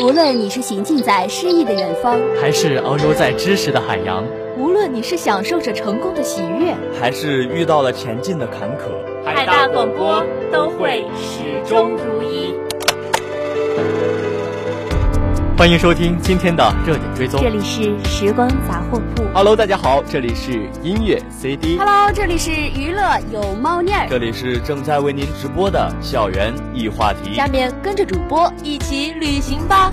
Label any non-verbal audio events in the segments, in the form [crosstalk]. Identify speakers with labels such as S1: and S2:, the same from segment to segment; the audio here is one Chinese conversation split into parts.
S1: 无论你是行进在诗意的远方，
S2: 还是遨游在知识的海洋；
S1: 无论你是享受着成功的喜悦，
S3: 还是遇到了前进的坎坷，
S4: 海大广播都会始终如一。
S2: 欢迎收听今天的热点追踪。
S1: 这里是时光杂货铺。
S3: Hello，大家好，这里是音乐 CD。
S1: Hello，这里是娱乐有猫腻儿。
S3: 这里是正在为您直播的校园易话题。
S1: 下面跟着主播一起旅行吧。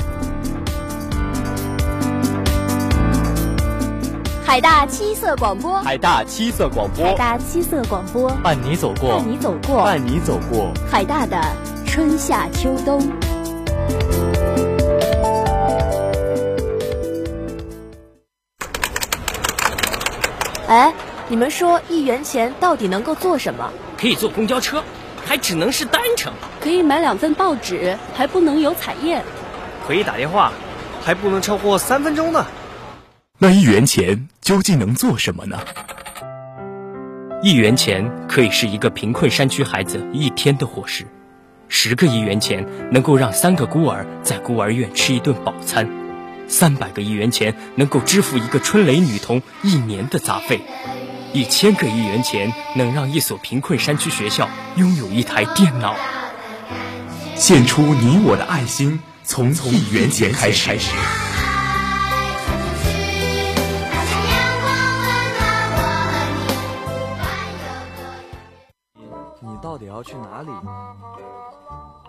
S1: 海大七色广播，
S3: 海大七色广播，
S1: 海大七色广播，
S2: 伴你走过，
S1: 伴你走过，
S3: 伴你走过
S1: 海大的春夏秋冬。哎，你们说一元钱到底能够做什么？
S5: 可以坐公交车，还只能是单程；
S1: 可以买两份报纸，还不能有彩页；
S5: 可以打电话，还不能超过三分钟呢。
S6: 那一元钱究竟能做什么呢？
S7: 一元钱可以是一个贫困山区孩子一天的伙食，十个一元钱能够让三个孤儿在孤儿院吃一顿饱餐。三百个一元钱能够支付一个春蕾女童一年的杂费，一千个一元钱能让一所贫困山区学校拥有一台电脑。
S6: 献出你我的爱心，从从一元钱开始。
S3: 你到底要去哪里？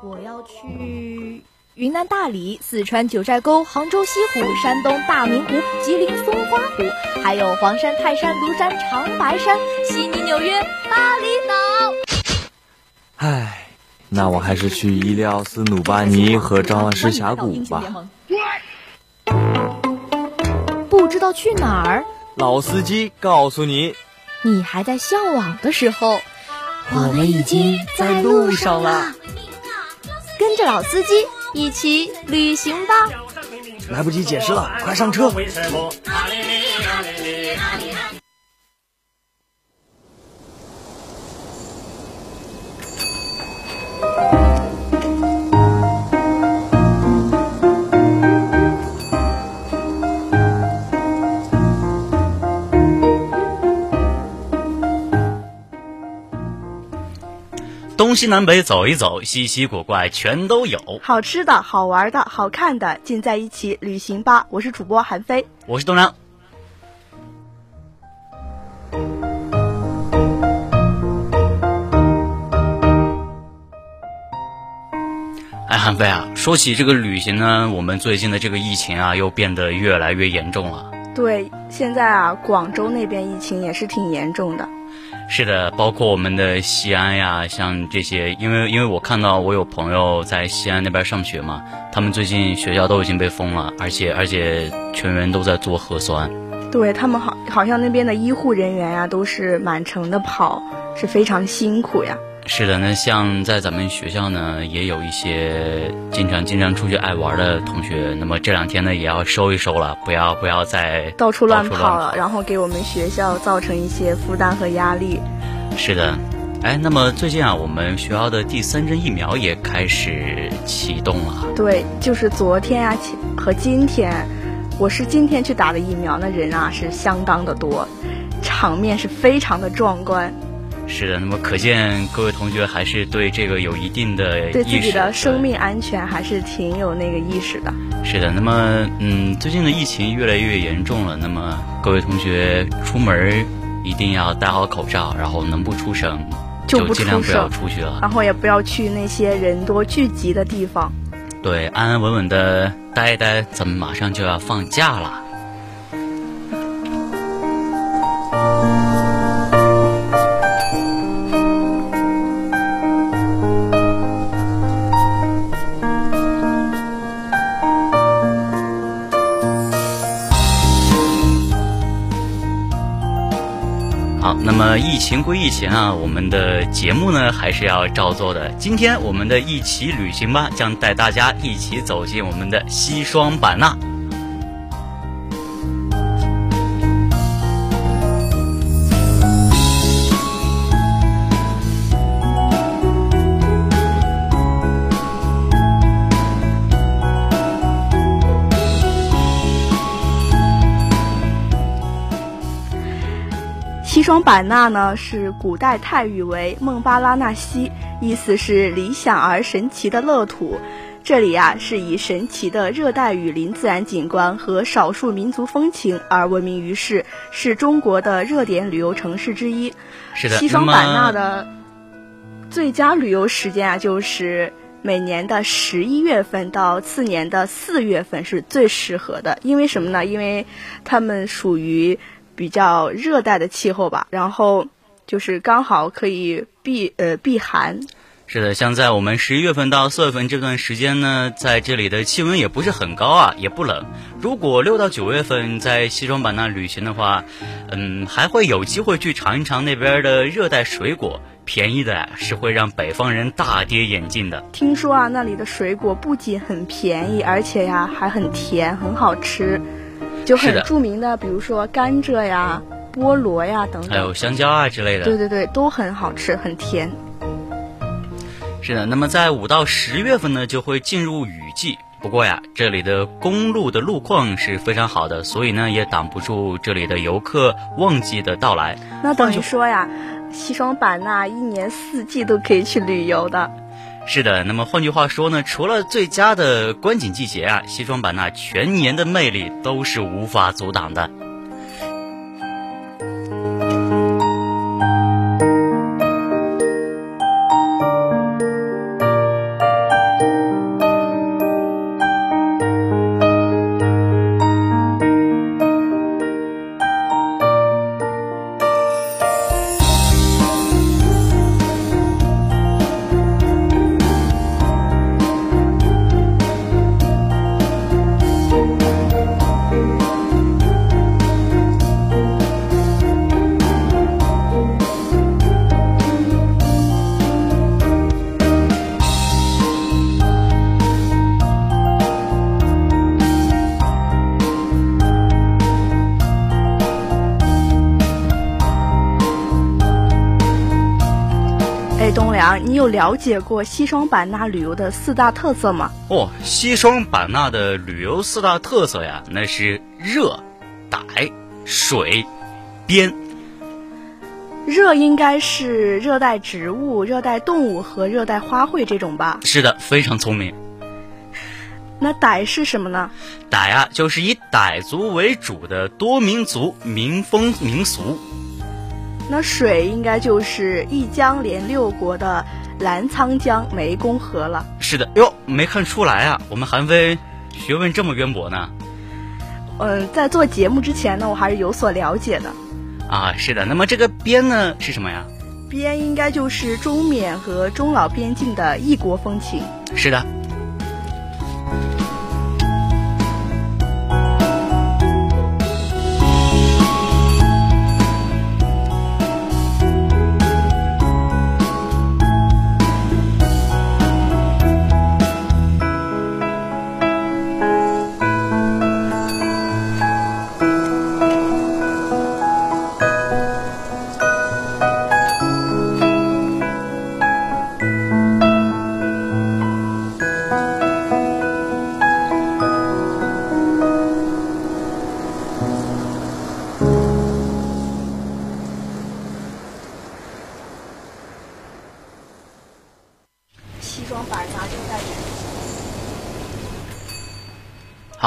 S1: 我要去。云南大理、四川九寨沟、杭州西湖、山东大明湖、吉林松花湖，还有黄山、泰山、庐山、长白山、悉尼、纽约、巴厘岛。
S3: 唉，那我还是去伊利奥斯努巴尼和张万师峡谷吧。
S1: 不知道去哪儿？
S3: 老司机告诉你，
S1: 你还在向往的时候，
S3: 我们已经在路上了。
S1: 跟着老司机。一起旅行吧！
S5: 来不及解释了，快上车！
S8: 西南北走一走，稀奇古怪全都有。
S9: 好吃的、好玩的、好看的，尽在一起旅行吧！我是主播韩飞，
S8: 我是东阳。哎，韩飞啊，说起这个旅行呢，我们最近的这个疫情啊，又变得越来越严重了。
S9: 对，现在啊，广州那边疫情也是挺严重的。
S8: 是的，包括我们的西安呀，像这些，因为因为我看到我有朋友在西安那边上学嘛，他们最近学校都已经被封了，而且而且全员都在做核酸。
S9: 对他们好，好像那边的医护人员呀，都是满城的跑，是非常辛苦呀。
S8: 是的，那像在咱们学校呢，也有一些经常经常出去爱玩的同学，那么这两天呢，也要收一收了，不要不要再
S9: 到处乱跑了，然后给我们学校造成一些负担和压力。
S8: 是的，哎，那么最近啊，我们学校的第三针疫苗也开始启动了。
S9: 对，就是昨天呀和今天，我是今天去打的疫苗，那人啊是相当的多，场面是非常的壮观。
S8: 是的，那么可见各位同学还是对这个有一定的
S9: 对自己的生命安全还是挺有那个意识的。
S8: 是的，那么嗯，最近的疫情越来越严重了，那么各位同学出门一定要戴好口罩，然后能不出省
S9: 就
S8: 尽量不要
S9: 出
S8: 去了，
S9: 然后也不要去那些人多聚集的地方。
S8: 对，安安稳稳的待一待，咱们马上就要放假了。疫情归疫情啊，我们的节目呢还是要照做的。今天我们的一起旅行吧，将带大家一起走进我们的西双版纳。
S9: 西双版纳呢是古代泰语为孟巴拉纳西，意思是理想而神奇的乐土。这里啊是以神奇的热带雨林自然景观和少数民族风情而闻名于世，是中国的热点旅游城市之一。
S8: 是的，
S9: 西双版纳的最佳旅游时间啊，就是每年的十一月份到次年的四月份是最适合的。因为什么呢？因为它们属于比较热带的气候吧，然后就是刚好可以避呃避寒。
S8: 是的，像在我们十一月份到四月份这段时间呢，在这里的气温也不是很高啊，也不冷。如果六到九月份在西双版纳旅行的话，嗯，还会有机会去尝一尝那边的热带水果，便宜的是会让北方人大跌眼镜的。
S9: 听说啊，那里的水果不仅很便宜，而且呀还很甜，很好吃，就很著名的，比如说甘蔗呀、菠萝呀等等，
S8: 还有香蕉啊之类的。
S9: 对对对，都很好吃，很甜。
S8: 是的，那么在五到十月份呢，就会进入雨季。不过呀，这里的公路的路况是非常好的，所以呢，也挡不住这里的游客旺季的到来。
S9: 那等于说呀，西双版纳一年四季都可以去旅游的。
S8: 是的，那么换句话说呢，除了最佳的观景季节啊，西双版纳全年的魅力都是无法阻挡的。
S9: 你有了解过西双版纳旅游的四大特色吗？
S8: 哦，西双版纳的旅游四大特色呀，那是热、傣、水、边。
S9: 热应该是热带植物、热带动物和热带花卉这种吧？
S8: 是的，非常聪明。
S9: 那傣是什么呢？
S8: 傣啊，就是以傣族为主的多民族民风民俗。
S9: 那水应该就是一江连六国的澜沧江湄公河了。
S8: 是的，哟，没看出来啊，我们韩非学问这么渊博呢。
S9: 嗯，在做节目之前呢，我还是有所了解的。
S8: 啊，是的，那么这个边呢是什么呀？
S9: 边应该就是中缅和中老边境的异国风情。
S8: 是的。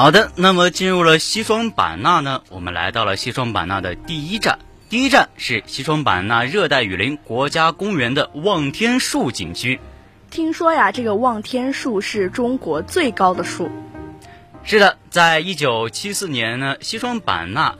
S8: 好的，那么进入了西双版纳呢，我们来到了西双版纳的第一站。第一站是西双版纳热带雨林国家公园的望天树景区。
S9: 听说呀，这个望天树是中国最高的树。
S8: 是的，在一九七四年呢，西双版纳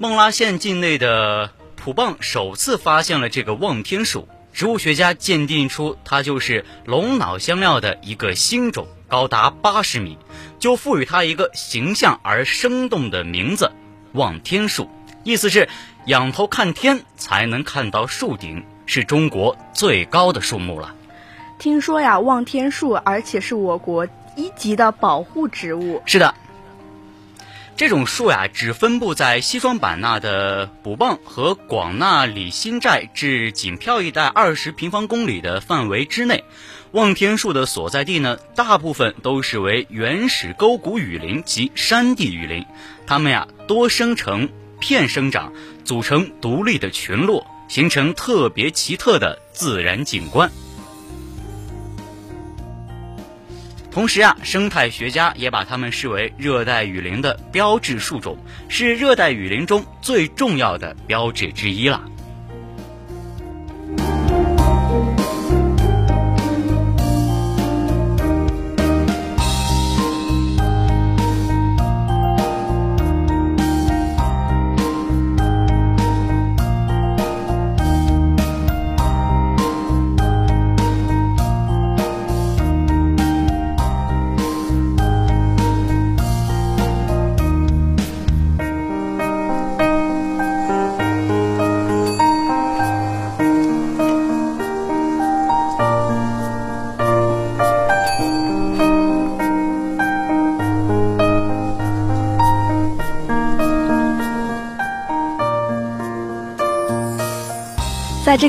S8: 孟拉县境内的普蚌首次发现了这个望天树，植物学家鉴定出它就是龙脑香料的一个新种。高达八十米，就赋予它一个形象而生动的名字——望天树。意思是仰头看天才能看到树顶，是中国最高的树木了。
S9: 听说呀，望天树而且是我国一级的保护植物。
S8: 是的，这种树呀，只分布在西双版纳的普蚌和广纳里新寨至锦漂一带二十平方公里的范围之内。望天树的所在地呢，大部分都是为原始沟谷雨林及山地雨林，它们呀多生成片生长，组成独立的群落，形成特别奇特的自然景观。同时啊，生态学家也把它们视为热带雨林的标志树种，是热带雨林中最重要的标志之一了。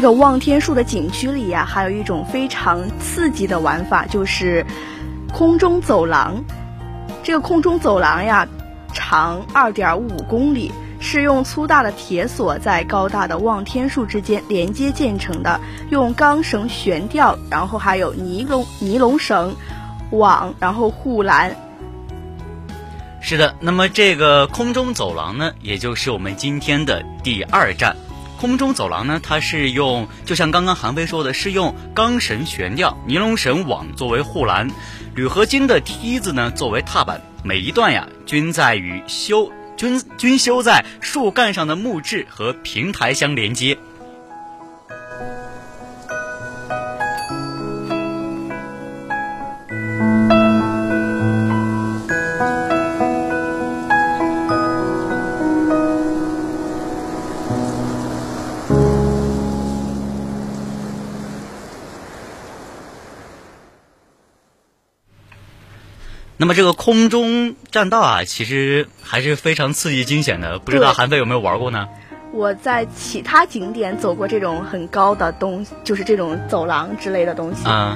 S9: 这个望天树的景区里呀、还有一种非常刺激的玩法，就是空中走廊。这个空中走廊呀，长二点五公里，是用粗大的铁索在高大的望天树之间连接建成的，用钢绳悬吊，然后还有尼龙尼龙绳、网，然后护栏。
S8: 是的，那么这个空中走廊呢，也就是我们今天的第二站。空中走廊呢，它是用，就像刚刚韩飞说的，是用钢绳悬吊、尼龙绳网作为护栏，铝合金的梯子呢作为踏板，每一段呀均在与修均均修在树干上的木质和平台相连接。那么这个空中栈道啊，其实还是非常刺激惊险的。不知道韩飞有没有玩过呢？
S9: 我在其他景点走过这种很高的东，就是这种走廊之类的东西。
S8: 啊、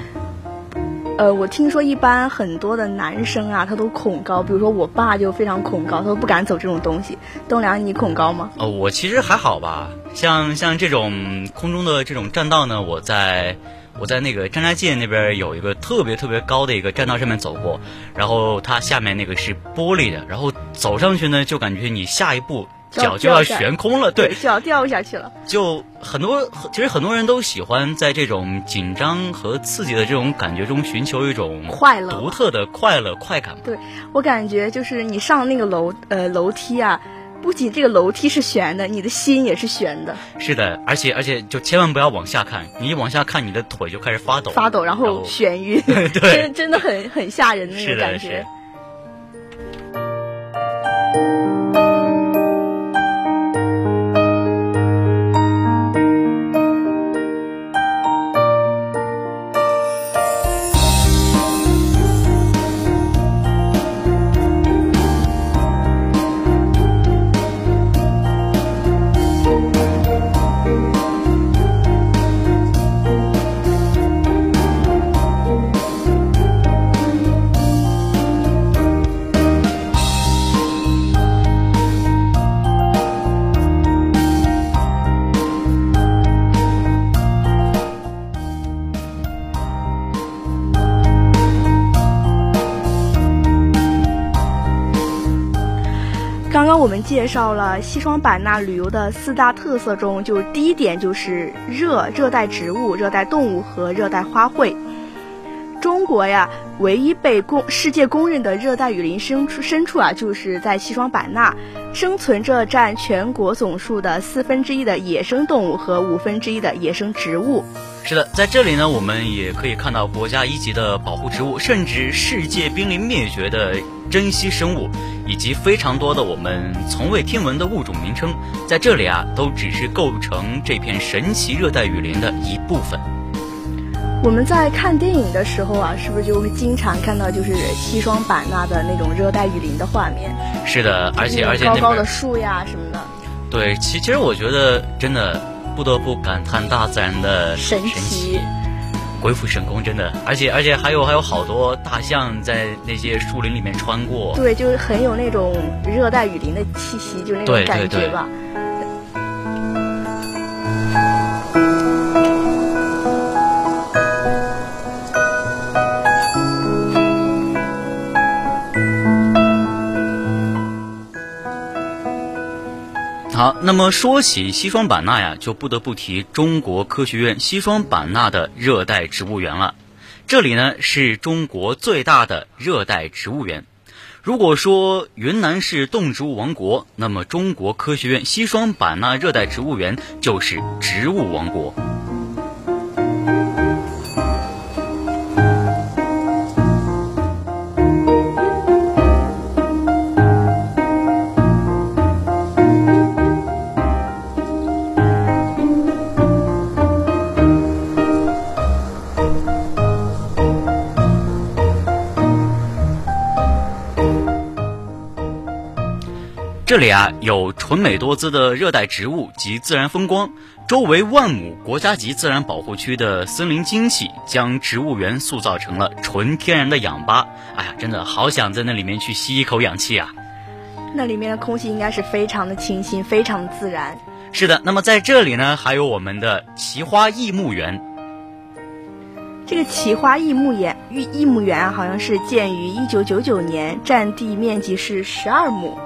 S9: 呃，我听说一般很多的男生啊，他都恐高，比如说我爸就非常恐高，他都不敢走这种东西。东梁，你恐高吗？
S8: 呃，我其实还好吧。像像这种空中的这种栈道呢，我在我在那个张家界那边有一个特别特别高的一个栈道上面走过，然后它下面那个是玻璃的，然后走上去呢，就感觉你下一步脚就要悬空了，对，
S9: 就要掉下去了。
S8: 就很多，其实很多人都喜欢在这种紧张和刺激的这种感觉中寻求一种
S9: 快乐
S8: 独特的快乐快感。
S9: 对我感觉就是你上那个楼呃楼梯啊，不仅这个楼梯是悬的，你的心也是悬的，
S8: 是的，而且而且就千万不要往下看，你一往下看，你的腿就开始发抖，
S9: 发抖，然后眩晕，[laughs] [laughs]
S8: 对。
S9: 真真的很很吓人的那
S8: 是的是
S9: 介绍了西双版纳旅游的四大特色中，就第一点就是热热带植物、热带动物和热带花卉。国呀，唯一被公世界公认的热带雨林深处深处啊，就是在西双版纳，生存着占全国总数的四分之一的野生动物和五分之一的野生植物。
S8: 是的，在这里呢，我们也可以看到国家一级的保护植物，甚至世界濒临灭绝的珍稀生物，以及非常多的我们从未听闻的物种名称，在这里啊，都只是构成这片神奇热带雨林的一部分。
S9: 我们在看电影的时候啊，是不是就会经常看到就是西双版纳的那种热带雨林的画面？
S8: 是的，而且而且
S9: 高高的树呀什么的。
S8: 对，其其实我觉得真的不得不感叹大自然的
S9: 神
S8: 奇
S9: 奇。
S8: 鬼斧神工，真的，而且而且还有还有好多大象在那些树林里面穿过。
S9: 对，就是很有那种热带雨林的气息，就那种感觉吧。
S8: 好，那么说起西双版纳呀，就不得不提中国科学院西双版纳的热带植物园了。这里呢是中国最大的热带植物园。如果说云南是动植物王国，那么中国科学院西双版纳热带植物园就是植物王国。这里啊有纯美多姿的热带植物及自然风光，周围万亩国家级自然保护区的森林精气，将植物园塑造成了纯天然的氧吧。哎呀，真的好想在那里面去吸一口氧气啊！
S9: 那里面的空气应该是非常的清新，非常自然。
S8: 是的，那么在这里呢，还有我们的奇花异木园。
S9: 这个奇花异木园，异异木园啊，好像是建于一九九九年，占地面积是十二亩。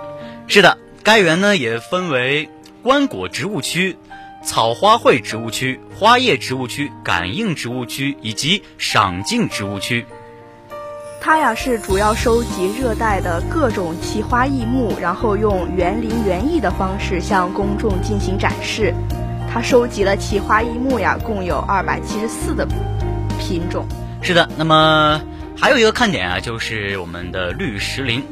S8: 是的，该园呢也分为观果植物区、草花卉植物区、花叶植物区、感应植物区以及赏镜植物区。
S9: 它呀是主要收集热带的各种奇花异木，然后用园林园艺的方式向公众进行展示。它收集了奇花异木呀，共有二百七十四的品种。
S8: 是的，那么还有一个看点啊，就是我们的绿石林。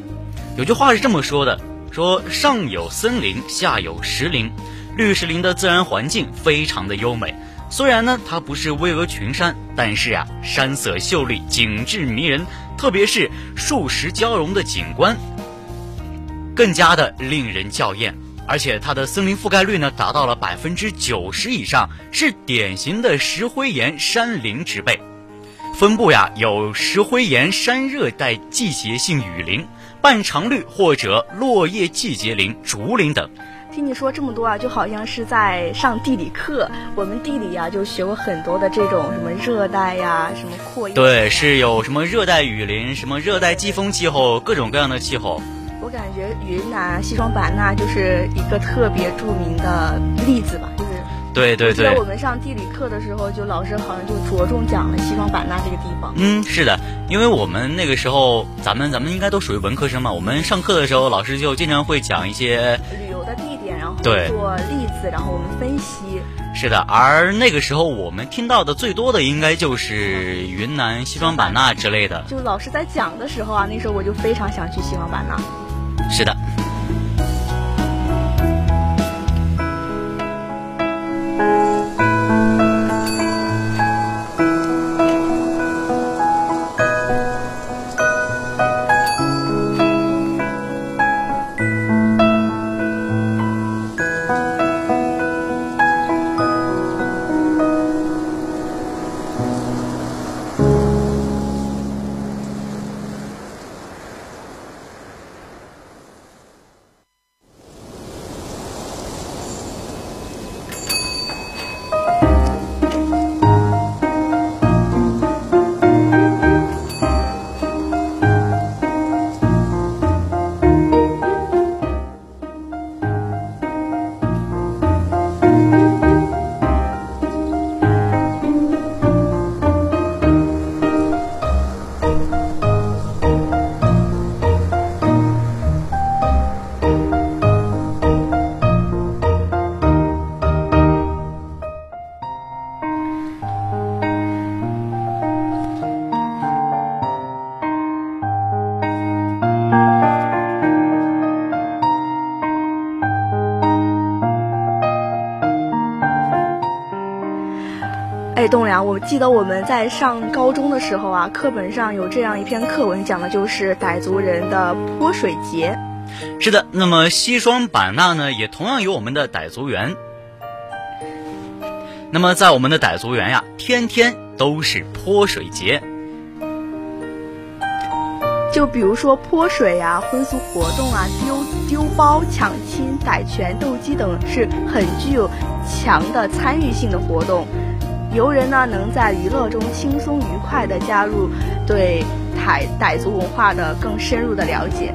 S8: 有句话是这么说的。说上有森林，下有石林，绿石林的自然环境非常的优美。虽然呢，它不是巍峨群山，但是啊，山色秀丽，景致迷人，特别是树石交融的景观，更加的令人叫艳。而且它的森林覆盖率呢，达到了百分之九十以上，是典型的石灰岩山林植被。分布呀，有石灰岩山热带季节性雨林。半常绿或者落叶季节林、竹林等。
S9: 听你说这么多啊，就好像是在上地理课。我们地理呀就学过很多的这种什么热带呀、什么阔叶。
S8: 对，是有什么热带雨林、什么热带季风气候，各种各样的气候。
S9: 我感觉云南西双版纳就是一个特别著名的例子吧，就是。
S8: 对对对。
S9: 我们上地理课的时候，就老师好像就着重讲了西双版纳这个地方。
S8: 嗯，是的。因为我们那个时候，咱们咱们应该都属于文科生嘛。我们上课的时候，老师就经常会讲一些
S9: 旅游的地点，然后
S8: 做
S9: 例子，然后我们分析。
S8: 是的，而那个时候我们听到的最多的，应该就是云南西双版纳之类的。
S9: 就老师在讲的时候啊，那时候我就非常想去西双版纳。
S8: 是的。
S9: 栋梁，我记得我们在上高中的时候啊，课本上有这样一篇课文，讲的就是傣族人的泼水节。
S8: 是的，那么西双版纳呢，也同样有我们的傣族园。那么在我们的傣族园呀，天天都是泼水节。
S9: 就比如说泼水啊、婚俗活动啊、丢丢包、抢亲、逮拳、斗鸡等，是很具有强的参与性的活动。游人呢，能在娱乐中轻松愉快地加入对傣傣族文化的更深入的了解。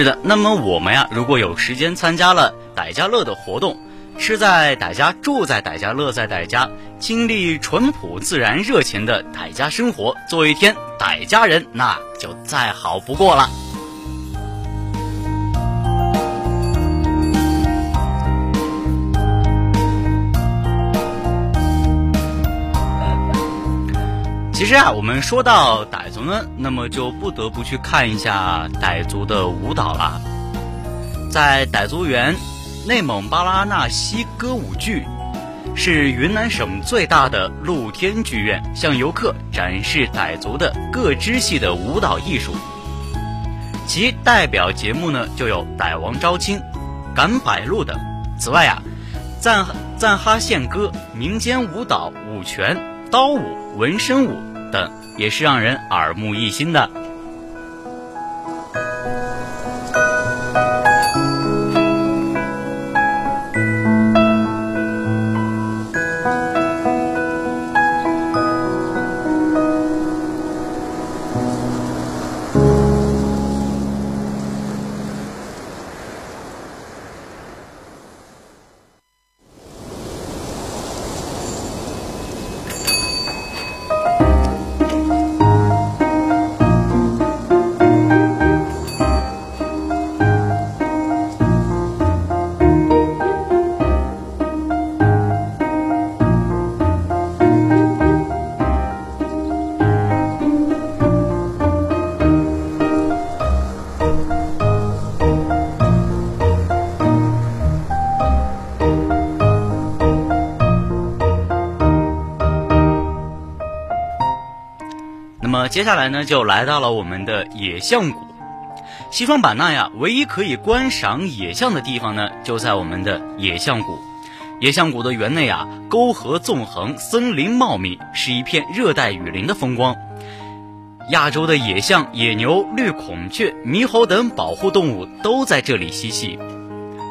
S8: 是的，那么我们呀，如果有时间参加了傣家乐的活动，吃在傣家，住在傣家，乐在傣家，经历淳朴、自然、热情的傣家生活，做一天傣家人，那就再好不过了。其实啊，我们说到傣族呢，那么就不得不去看一下傣族的舞蹈了。在傣族园内蒙巴拉纳西歌舞剧，是云南省最大的露天剧院，向游客展示傣族的各支系的舞蹈艺术。其代表节目呢，就有傣王招亲、赶摆路等。此外呀，赞赞哈献歌、民间舞蹈、舞拳、刀舞、纹身舞。等也是让人耳目一新的。接下来呢，就来到了我们的野象谷。西双版纳呀，唯一可以观赏野象的地方呢，就在我们的野象谷。野象谷的园内啊，沟河纵横，森林茂密，是一片热带雨林的风光。亚洲的野象、野牛、绿孔雀、猕猴等保护动物都在这里嬉戏。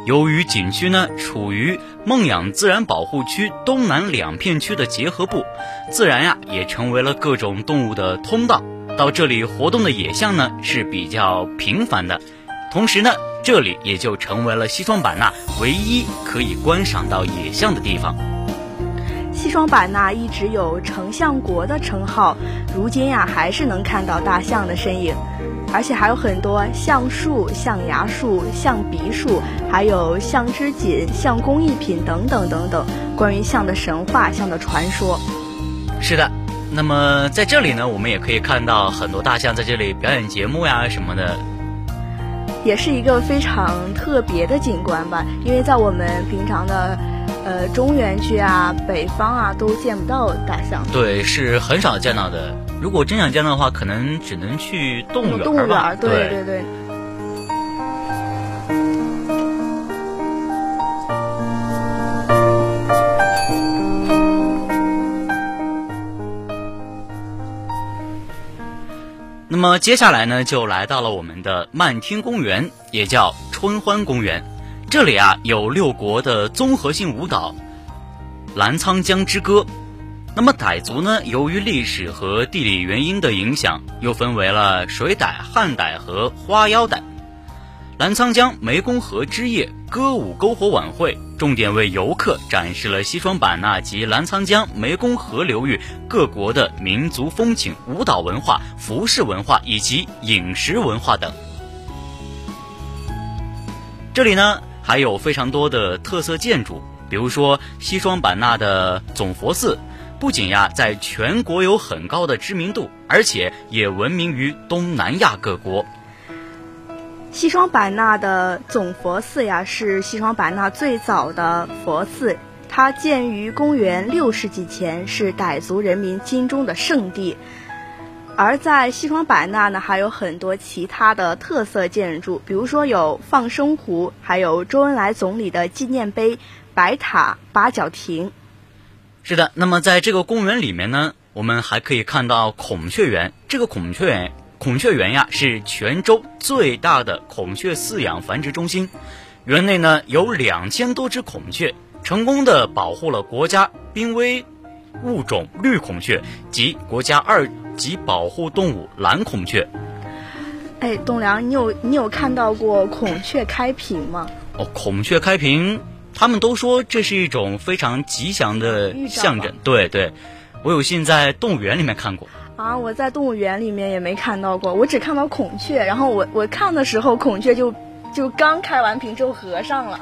S8: 由于景区呢处于孟养自然保护区东南两片区的结合部，自然呀也成为了各种动物的通道。到这里活动的野象呢是比较频繁的，同时呢这里也就成为了西双版纳唯一可以观赏到野象的地方。
S9: 西双版纳一直有丞相国的称号，如今呀还是能看到大象的身影。而且还有很多橡树、象牙树、象鼻树，还有象织锦、象工艺品等等等等，关于象的神话、象的传说。
S8: 是的，那么在这里呢，我们也可以看到很多大象在这里表演节目呀什么的，
S9: 也是一个非常特别的景观吧。因为在我们平常的呃中原区啊、北方啊都见不到大象。
S8: 对，是很少见到的。如果真想见到的话，可能只能去动物园
S9: 动物园，对
S8: 对
S9: 对对。
S8: 那么接下来呢，就来到了我们的漫天公园，也叫春欢公园。这里啊，有六国的综合性舞蹈——澜沧江之歌。那么傣族呢，由于历史和地理原因的影响，又分为了水傣、汉傣和花腰傣。澜沧江湄公河之夜歌舞篝火晚会，重点为游客展示了西双版纳及澜沧江湄公河流域各国的民族风情、舞蹈文化、服饰文化以及饮食文化等。这里呢，还有非常多的特色建筑，比如说西双版纳的总佛寺。不仅呀在全国有很高的知名度，而且也闻名于东南亚各国。
S9: 西双版纳的总佛寺呀，是西双版纳最早的佛寺，它建于公元六世纪前，是傣族人民心中的圣地。而在西双版纳呢，还有很多其他的特色建筑，比如说有放生湖，还有周恩来总理的纪念碑、白塔、八角亭。
S8: 是的，那么在这个公园里面呢，我们还可以看到孔雀园。这个孔雀园。孔雀园呀，是泉州最大的孔雀饲养繁殖中心。园内呢有两千多只孔雀，成功的保护了国家濒危物种绿孔雀及国家二级保护动物蓝孔雀。
S9: 哎，栋梁，你有你有看到过孔雀开屏吗？
S8: 哦，孔雀开屏，他们都说这是一种非常吉祥的象征。对对，我有幸在动物园里面看过。
S9: 啊，我在动物园里面也没看到过，我只看到孔雀。然后我我看的时候，孔雀就就刚开完屏就合上了。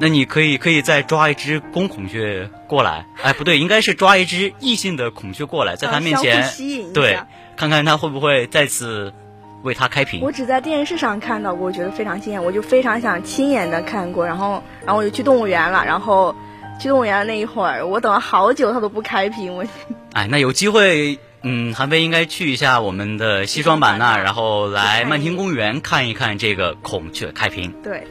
S8: 那你可以可以再抓一只公孔雀过来，哎，不对，应该是抓一只异性的孔雀过来，在它面前，对，看看它会不会再次为他开屏。
S9: 我只在电视上看到过，我觉得非常惊艳，我就非常想亲眼的看过。然后然后我就去动物园了，然后去动物园的那一会儿，我等了好久，它都不开屏。我，[laughs]
S8: 哎，那有机会。嗯，韩飞应该去一下我们的西双版纳，然后来曼听公园看一看这个孔雀开屏。
S9: 对。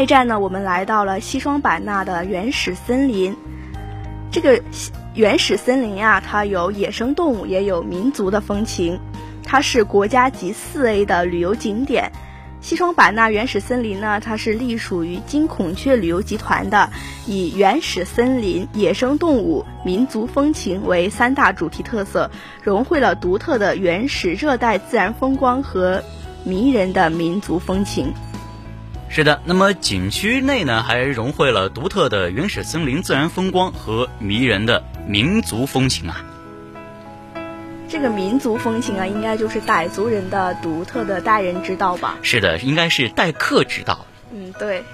S9: 下一站呢，我们来到了西双版纳的原始森林。这个原始森林啊，它有野生动物，也有民族的风情。它是国家级四 A 的旅游景点。西双版纳原始森林呢，它是隶属于金孔雀旅游集团的，以原始森林、野生动物、民族风情为三大主题特色，融汇了独特的原始热带自然风光和迷人的民族风情。
S8: 是的，那么景区内呢，还融汇了独特的原始森林自然风光和迷人的民族风情啊。
S9: 这个民族风情啊，应该就是傣族人的独特的待人之道吧？
S8: 是的，应该是待客之道。
S9: 嗯，对。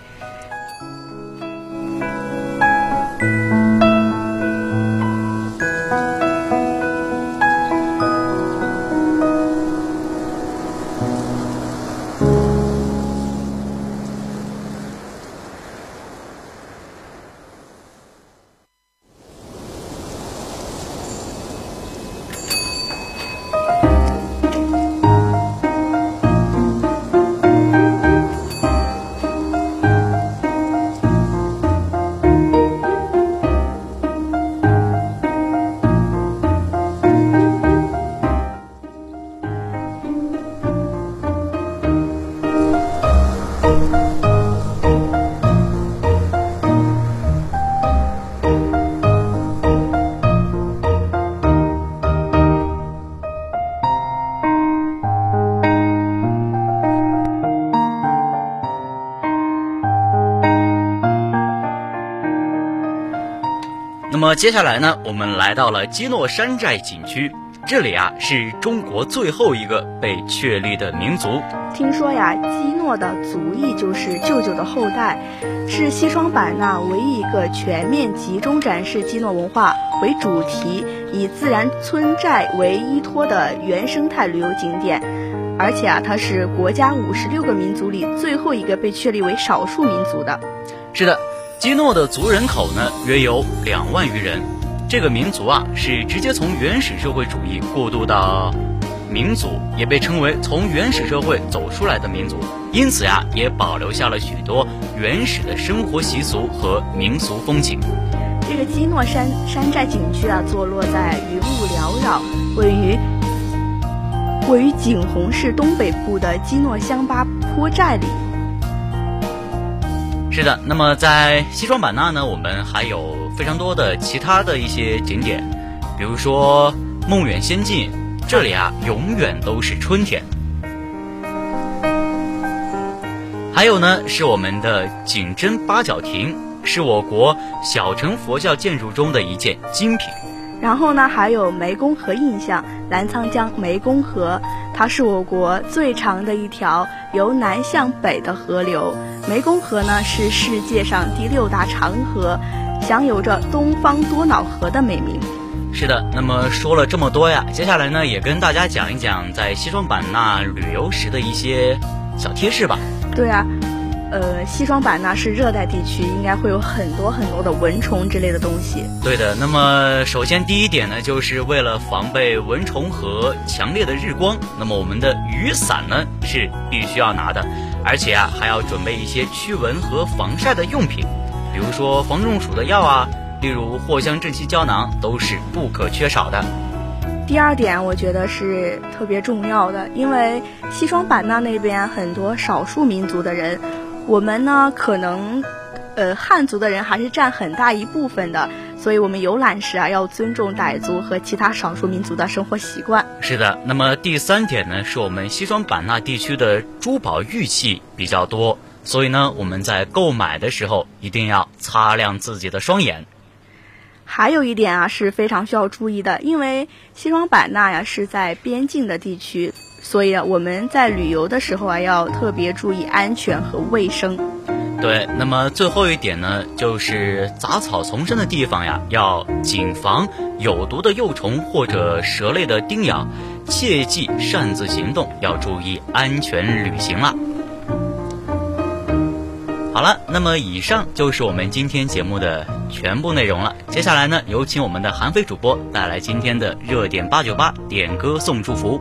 S8: 么接下来呢，我们来到了基诺山寨景区，这里啊是中国最后一个被确立的民族。
S9: 听说呀，基诺的族裔就是舅舅的后代，是西双版纳唯一一个全面集中展示基诺文化为主题、以自然村寨为依托的原生态旅游景点，而且啊，它是国家五十六个民族里最后一个被确立为少数民族的。
S8: 是的。基诺的族人口呢约有两万余人，这个民族啊是直接从原始社会主义过渡到民族，也被称为从原始社会走出来的民族，因此呀也保留下了许多原始的生活习俗和民俗风情。
S9: 这个基诺山山寨景区啊，坐落在云雾缭绕、位于位于景洪市东北部的基诺乡巴坡寨里。
S8: 是的，那么在西双版纳呢，我们还有非常多的其他的一些景点，比如说梦远仙境，这里啊永远都是春天。还有呢，是我们的景真八角亭，是我国小乘佛教建筑中的一件精品。
S9: 然后呢，还有湄公河印象，澜沧江湄公河，它是我国最长的一条由南向北的河流。湄公河呢是世界上第六大长河，享有着“东方多瑙河”的美名。
S8: 是的，那么说了这么多呀，接下来呢也跟大家讲一讲在西双版纳旅游时的一些小贴士吧。
S9: 对啊。呃，西双版纳是热带地区，应该会有很多很多的蚊虫之类的东西。
S8: 对的，那么首先第一点呢，就是为了防备蚊虫和强烈的日光，那么我们的雨伞呢是必须要拿的，而且啊还要准备一些驱蚊和防晒的用品，比如说防中暑的药啊，例如藿香正气胶囊都是不可缺少的。
S9: 第二点，我觉得是特别重要的，因为西双版纳那边很多少数民族的人。我们呢，可能，呃，汉族的人还是占很大一部分的，所以我们游览时啊，要尊重傣族和其他少数民族的生活习惯。
S8: 是的，那么第三点呢，是我们西双版纳地区的珠宝玉器比较多，所以呢，我们在购买的时候一定要擦亮自己的双眼。
S9: 还有一点啊，是非常需要注意的，因为西双版纳呀是在边境的地区。所以啊，我们在旅游的时候啊，要特别注意安全和卫生。
S8: 对，那么最后一点呢，就是杂草丛生的地方呀，要谨防有毒的幼虫或者蛇类的叮咬，切忌擅自行动，要注意安全旅行了。好了，那么以上就是我们今天节目的全部内容了。接下来呢，有请我们的韩飞主播带来今天的热点八九八点歌送祝福。